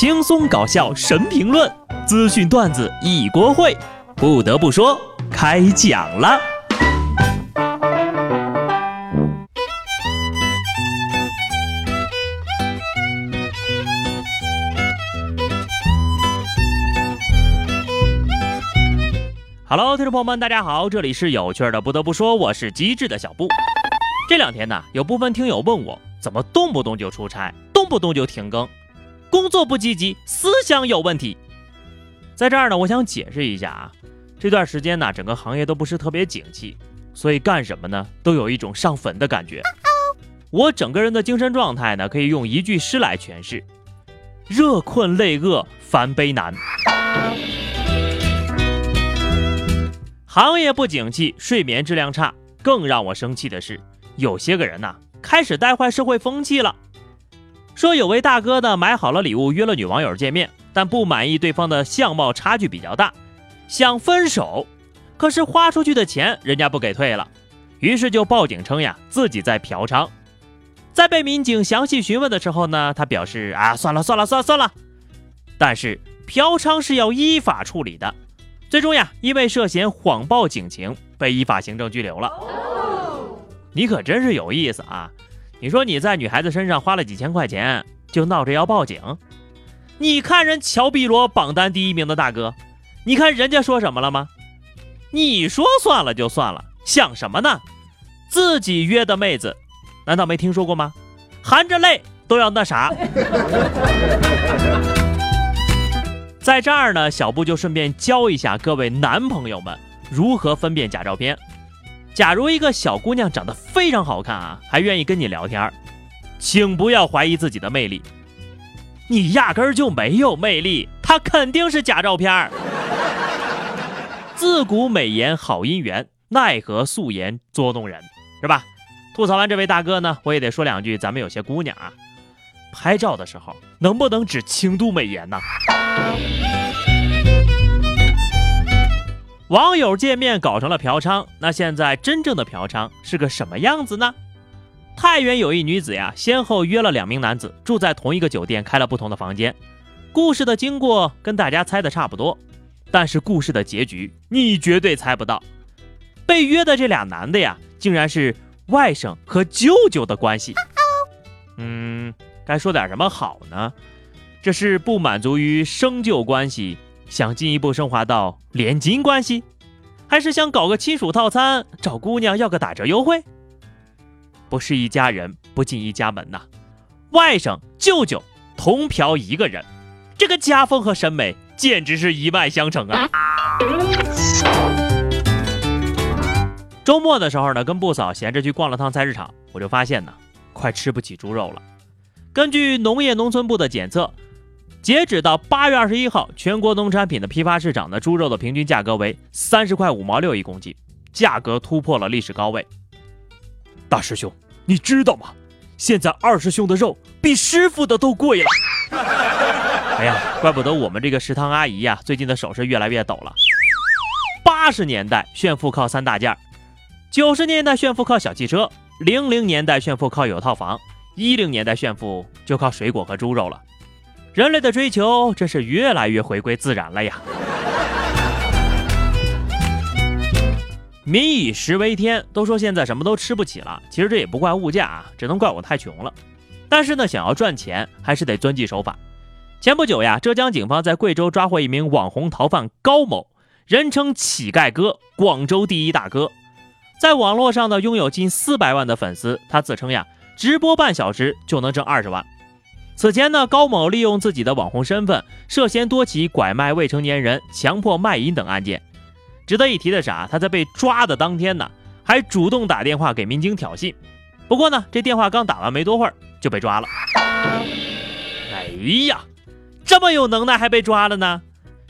轻松搞笑神评论，资讯段子一锅烩。不得不说，开讲了。Hello，听众朋友们，大家好，这里是有趣的。不得不说，我是机智的小布。这两天呢，有部分听友问我，怎么动不动就出差，动不动就停更？工作不积极，思想有问题。在这儿呢，我想解释一下啊，这段时间呢，整个行业都不是特别景气，所以干什么呢，都有一种上坟的感觉。我整个人的精神状态呢，可以用一句诗来诠释：热困累饿烦悲难。行业不景气，睡眠质量差，更让我生气的是，有些个人呐，开始带坏社会风气了。说有位大哥呢买好了礼物约了女网友见面，但不满意对方的相貌差距比较大，想分手，可是花出去的钱人家不给退了，于是就报警称呀自己在嫖娼。在被民警详细询问的时候呢，他表示啊算了算了算了算了，但是嫖娼是要依法处理的，最终呀因为涉嫌谎报警情被依法行政拘留了。你可真是有意思啊！你说你在女孩子身上花了几千块钱，就闹着要报警？你看人乔碧罗榜单第一名的大哥，你看人家说什么了吗？你说算了就算了，想什么呢？自己约的妹子，难道没听说过吗？含着泪都要那啥。在这儿呢，小布就顺便教一下各位男朋友们如何分辨假照片。假如一个小姑娘长得非常好看啊，还愿意跟你聊天，请不要怀疑自己的魅力，你压根儿就没有魅力，她肯定是假照片。自古美颜好姻缘，奈何素颜捉弄人，是吧？吐槽完这位大哥呢，我也得说两句，咱们有些姑娘啊，拍照的时候能不能只轻度美颜呢？网友见面搞成了嫖娼，那现在真正的嫖娼是个什么样子呢？太原有一女子呀，先后约了两名男子住在同一个酒店，开了不同的房间。故事的经过跟大家猜的差不多，但是故事的结局你绝对猜不到。被约的这俩男的呀，竟然是外甥和舅舅的关系。嗯，该说点什么好呢？这是不满足于生就关系。想进一步升华到连襟关系，还是想搞个亲属套餐，找姑娘要个打折优惠？不是一家人不进一家门呐，外甥舅舅同嫖一个人，这个家风和审美简直是一脉相承啊！周末的时候呢，跟布嫂闲着去逛了趟菜市场，我就发现呢，快吃不起猪肉了。根据农业农村部的检测。截止到八月二十一号，全国农产品的批发市场的猪肉的平均价格为三十块五毛六一公斤，价格突破了历史高位。大师兄，你知道吗？现在二师兄的肉比师傅的都贵了。哎呀，怪不得我们这个食堂阿姨呀，最近的手势越来越抖了。八十年代炫富靠三大件儿九十年代炫富靠小汽车，零零年代炫富靠有套房，一零年代炫富就靠水果和猪肉了。人类的追求真是越来越回归自然了呀！民以食为天，都说现在什么都吃不起了，其实这也不怪物价啊，只能怪我太穷了。但是呢，想要赚钱，还是得遵纪守法。前不久呀，浙江警方在贵州抓获一名网红逃犯高某，人称“乞丐哥”，广州第一大哥，在网络上呢拥有近四百万的粉丝。他自称呀，直播半小时就能挣二十万。此前呢，高某利用自己的网红身份，涉嫌多起拐卖未成年人、强迫卖淫等案件。值得一提的是啊，他在被抓的当天呢，还主动打电话给民警挑衅。不过呢，这电话刚打完没多会儿就被抓了。哎呀，这么有能耐还被抓了呢？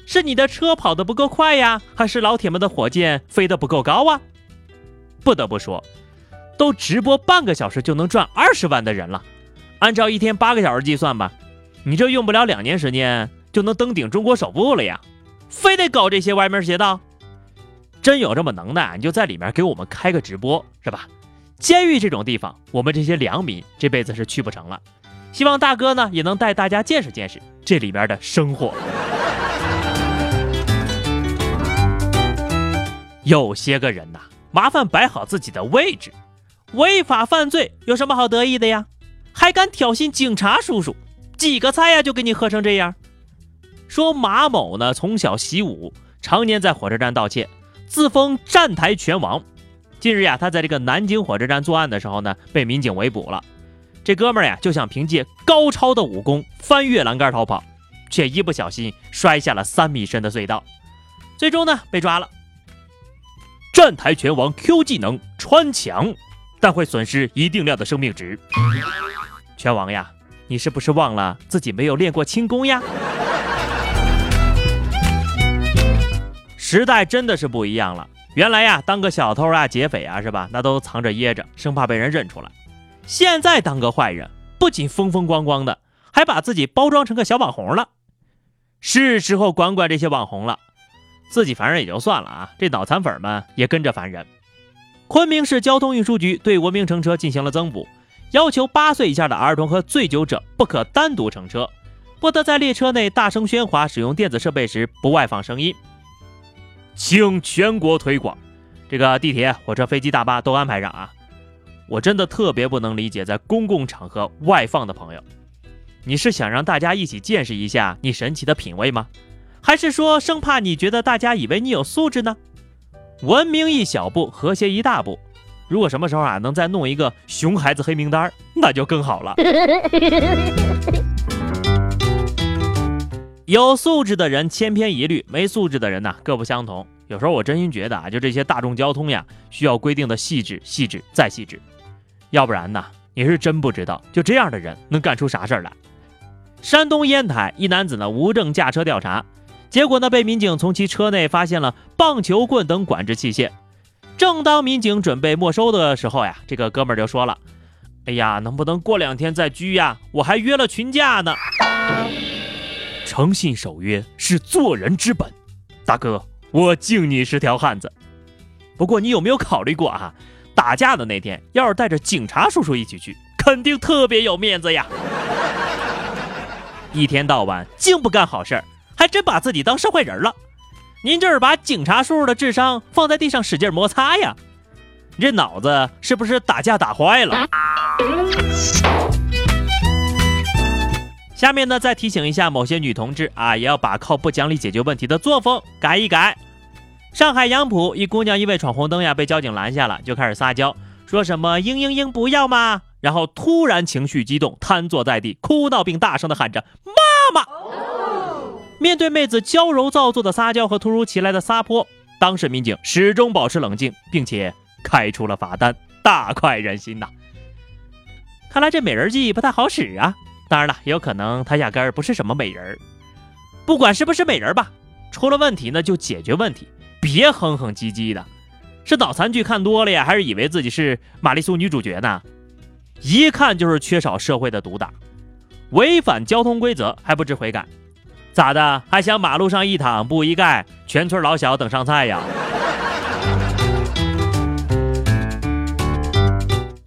是你的车跑得不够快呀，还是老铁们的火箭飞得不够高啊？不得不说，都直播半个小时就能赚二十万的人了。按照一天八个小时计算吧，你这用不了两年时间就能登顶中国首富了呀！非得搞这些歪门邪道？真有这么能耐，你就在里面给我们开个直播，是吧？监狱这种地方，我们这些良民这辈子是去不成了。希望大哥呢也能带大家见识见识，这里边的生活。有些个人呐，麻烦摆好自己的位置。违法犯罪有什么好得意的呀？还敢挑衅警察叔叔？几个菜呀就给你喝成这样？说马某呢，从小习武，常年在火车站盗窃，自封站台拳王。近日呀，他在这个南京火车站作案的时候呢，被民警围捕了。这哥们儿呀，就想凭借高超的武功翻越栏杆逃跑，却一不小心摔下了三米深的隧道，最终呢被抓了。站台拳王 Q 技能穿墙，但会损失一定量的生命值。拳王呀，你是不是忘了自己没有练过轻功呀？时代真的是不一样了。原来呀，当个小偷啊、劫匪啊，是吧？那都藏着掖着，生怕被人认出来。现在当个坏人，不仅风风光光的，还把自己包装成个小网红了。是时候管管这些网红了，自己烦人也就算了啊，这脑残粉们也跟着烦人。昆明市交通运输局对文明乘车进行了增补，要求八岁以下的儿童和醉酒者不可单独乘车，不得在列车内大声喧哗，使用电子设备时不外放声音。请全国推广，这个地铁、火车、飞机、大巴都安排上啊！我真的特别不能理解在公共场合外放的朋友，你是想让大家一起见识一下你神奇的品味吗？还是说生怕你觉得大家以为你有素质呢？文明一小步，和谐一大步。如果什么时候啊能再弄一个熊孩子黑名单，那就更好了。有素质的人千篇一律，没素质的人呢各不相同。有时候我真心觉得啊，就这些大众交通呀，需要规定的细致、细致再细致，要不然呢，你是真不知道就这样的人能干出啥事儿来。山东烟台一男子呢无证驾车调查，结果呢被民警从其车内发现了棒球棍等管制器械。正当民警准备没收的时候呀，这个哥们儿就说了：“哎呀，能不能过两天再拘呀？我还约了群架呢。”诚信守约是做人之本，大哥，我敬你是条汉子。不过你有没有考虑过啊？打架的那天要是带着警察叔叔一起去，肯定特别有面子呀。一天到晚净不干好事儿，还真把自己当社会人了。您这是把警察叔叔的智商放在地上使劲摩擦呀？你这脑子是不是打架打坏了？下面呢，再提醒一下某些女同志啊，也要把靠不讲理解决问题的作风改一改。上海杨浦一姑娘因为闯红灯呀，被交警拦下了，就开始撒娇，说什么“嘤嘤嘤，不要嘛”，然后突然情绪激动，瘫坐在地，哭闹并大声的喊着“妈妈”。面对妹子娇柔造作的撒娇和突如其来的撒泼，当事民警始终保持冷静，并且开出了罚单，大快人心呐。看来这美人计不太好使啊。当然了，也有可能她压根儿不是什么美人儿。不管是不是美人吧，出了问题呢就解决问题，别哼哼唧唧的。是脑残剧看多了呀，还是以为自己是玛丽苏女主角呢？一看就是缺少社会的毒打，违反交通规则还不知悔改，咋的？还想马路上一躺布一盖，全村老小等上菜呀？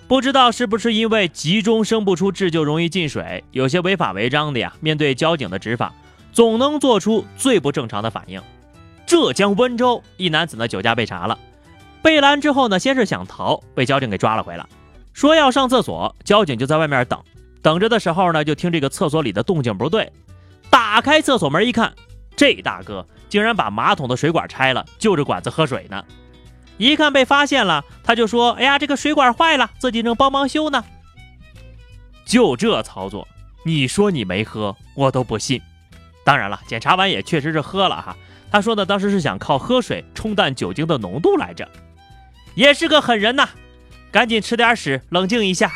不知道是不是因为急中生不出智就容易进水，有些违法违章的呀，面对交警的执法，总能做出最不正常的反应。浙江温州一男子呢酒驾被查了，被拦之后呢，先是想逃，被交警给抓了回来，说要上厕所，交警就在外面等，等着的时候呢，就听这个厕所里的动静不对，打开厕所门一看，这大哥竟然把马桶的水管拆了，就着管子喝水呢。一看被发现了，他就说：“哎呀，这个水管坏了，自己正帮忙修呢。”就这操作，你说你没喝，我都不信。当然了，检查完也确实是喝了哈。他说呢当时是想靠喝水冲淡酒精的浓度来着，也是个狠人呐。赶紧吃点屎，冷静一下。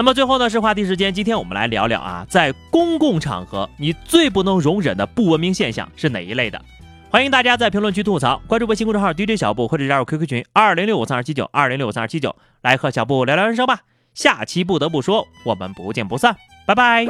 那么最后呢是话题时间，今天我们来聊聊啊，在公共场合你最不能容忍的不文明现象是哪一类的？欢迎大家在评论区吐槽，关注微信公众号 DJ 小布或者加入 QQ 群二零六五三二七九二零六五三二七九，来和小布聊聊人生吧。下期不得不说，我们不见不散，拜拜。